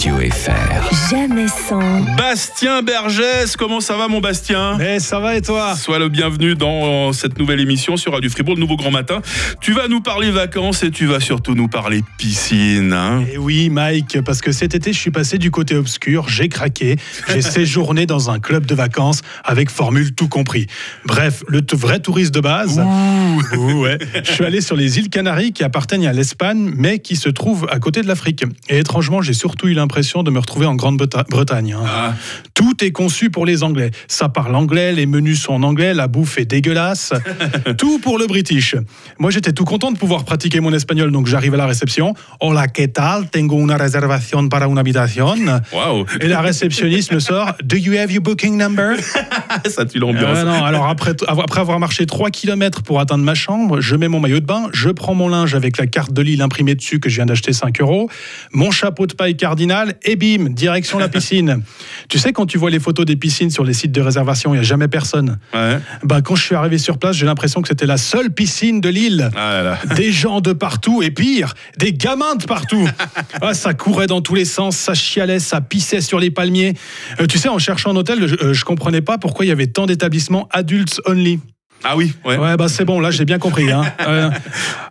Radio FR. Jamais sans. Bastien Bergès, comment ça va mon Bastien? Mais ça va et toi? Sois le bienvenu dans cette nouvelle émission sur Radio Fribourg, le nouveau grand matin. Tu vas nous parler vacances et tu vas surtout nous parler piscine. Hein? Et oui, Mike, parce que cet été, je suis passé du côté obscur, j'ai craqué, j'ai séjourné dans un club de vacances avec formule tout compris. Bref, le vrai touriste de base. Ouh, ouais. Je suis allé sur les îles Canaries qui appartiennent à l'Espagne, mais qui se trouvent à côté de l'Afrique. Et étrangement, j'ai surtout eu l'impression de me retrouver en Grande-Bretagne. hein. Ah. Tout est conçu pour les Anglais. Ça parle anglais, les menus sont en anglais, la bouffe est dégueulasse. tout pour le British. Moi, j'étais tout content de pouvoir pratiquer mon espagnol, donc j'arrive à la réception. Hola, ¿qué tal? Tengo una reservación para una habitación. Waouh, Et la réceptionniste me sort Do you have your booking number? Ça tue l'ambiance. Ah non, alors après, après avoir marché 3 km pour atteindre ma chambre, je mets mon maillot de bain, je prends mon linge avec la carte de Lille imprimée dessus que je viens d'acheter 5 euros, mon chapeau de paille cardinal et bim, direction la piscine. tu sais, quand tu vois les photos des piscines sur les sites de réservation, il n'y a jamais personne. Ouais. Bah, quand je suis arrivé sur place, j'ai l'impression que c'était la seule piscine de Lille. Ah là là. Des gens de partout et pire, des gamins de partout. Ah, ça courait dans tous les sens, ça chialait, ça pissait sur les palmiers. Euh, tu sais, en cherchant un hôtel, je, euh, je comprenais pas pourquoi il y avait tant d'établissements adultes only. Ah oui, ouais. Ouais, bah c'est bon, là j'ai bien compris. hein. Euh,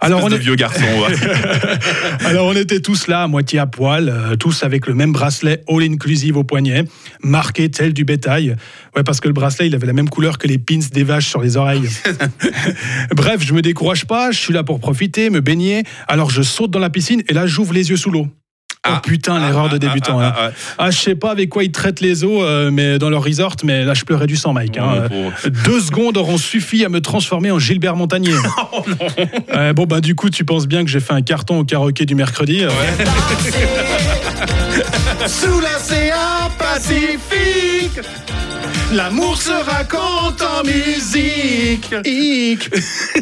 alors, on est- vieux garçon. ouais. alors on était tous là, à moitié à poil, euh, tous avec le même bracelet all inclusive au poignet, marqué tel du bétail. Ouais, parce que le bracelet, il avait la même couleur que les pins des vaches sur les oreilles. Bref, je me décourage pas, je suis là pour profiter, me baigner. Alors je saute dans la piscine et là j'ouvre les yeux sous l'eau. Oh Ah. putain, l'erreur de Ah, débutant. ah, hein. ah, ah, Ah, je sais pas avec quoi ils traitent les eaux euh, mais dans leur resort, mais là je pleurais du sang, Mike. hein. Pauvre. Deux secondes auront suffi à me transformer en Gilbert Montagnier. Oh non. Euh, bon, bah, du coup, tu penses bien que j'ai fait un carton au karaoké du mercredi. euh. Sous l'océan Pacifique, l'amour se raconte en musique. Hic.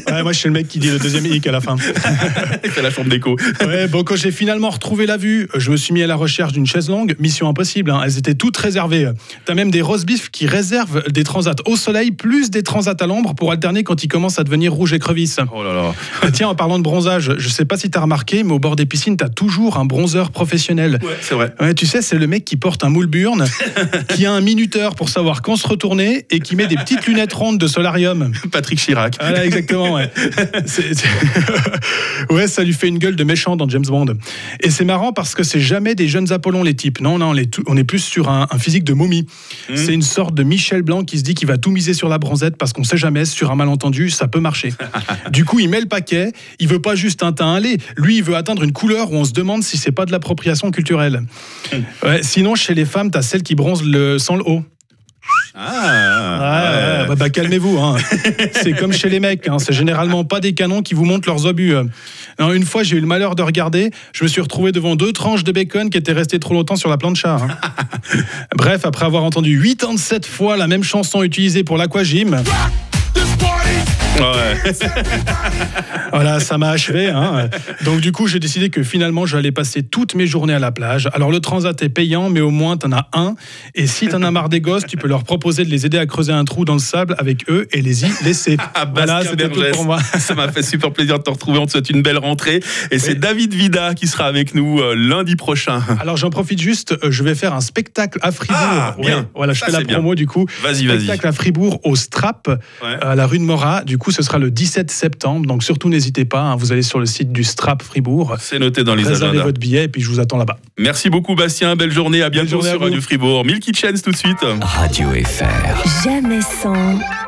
Ouais, moi, je suis le mec qui dit le deuxième hic à la fin. C'est la chambre d'écho. Ouais, bon, quand j'ai finalement retrouvé la vue, je me suis mis à la recherche d'une chaise longue. Mission impossible, hein. elles étaient toutes réservées. T'as même des roast beef qui réservent des transats au soleil plus des transats à l'ombre pour alterner quand ils commencent à devenir rouge écrevisse. Oh là là. Euh, Tiens, en parlant de bronzage, je sais pas si t'as remarqué, mais au bord des piscines, t'as toujours un bronzeur professionnel. Ouais, c'est vrai. Ouais, tu sais, c'est le mec qui porte un moule burne, qui a un minuteur pour savoir quand se retourner et qui met des petites lunettes rondes de solarium. Patrick Chirac. Voilà, exactement, ouais. C'est- c'est- ouais, ça lui fait une gueule de méchant dans James Bond. Et c'est marrant parce que c'est jamais des jeunes Apollons, les types. Non, non, on est, tout- on est plus sur un, un physique de momie. C'est une sorte de Michel Blanc qui se dit qu'il va tout miser sur la bronzette parce qu'on sait jamais, sur un malentendu, ça peut marcher. du coup, il met le paquet, il veut pas juste un teint lait. Lui, il veut atteindre une couleur où on se demande si c'est pas de l'appropriation culturelle. Ouais, sinon, chez les femmes, t'as celle qui bronze le, sans le haut. Ah, Ouais, ouais, bah, bah, calmez-vous. hein. c'est comme chez les mecs. hein. C'est généralement pas des canons qui vous montrent leurs obus. Non, une fois, j'ai eu le malheur de regarder. Je me suis retrouvé devant deux tranches de bacon qui étaient restées trop longtemps sur la plancha. hein. Bref, après avoir entendu 87 fois la même chanson utilisée pour l'aquagym, Ouais. voilà, ça m'a achevé. hein. Donc du coup, j'ai décidé que finalement, j'allais passer toutes mes journées à la plage. Alors le transat est payant, mais au moins, t'en as un. Et si t'en as marre des gosses, tu peux leur proposer de les aider à creuser un trou dans le sable avec eux et les y laisser. Ah, voilà, c'était tout pour moi. Ça m'a fait super plaisir de te retrouver. On te souhaite une belle rentrée. Et c'est David Vida qui sera avec nous euh, lundi prochain. Alors j'en profite juste, euh, je vais faire un spectacle à Fribourg. Ah, bien. Ouais, voilà, je Ça, fais la bien. promo du coup. Vas-y, vas-y. Spectacle à Fribourg au Strap, Ouais. à la rue de Morat. Du coup, ce sera le 17 septembre. Donc surtout n'hésitez pas, hein, vous allez sur le site du Strap Fribourg. C'est noté dans les Réservez agendas. votre billet et puis je vous attends là-bas. Merci beaucoup, Bastien. Belle journée. À bientôt journée sur. Radio Fribourg. Milky Chance tout de suite. Radio FR. Jamais sans.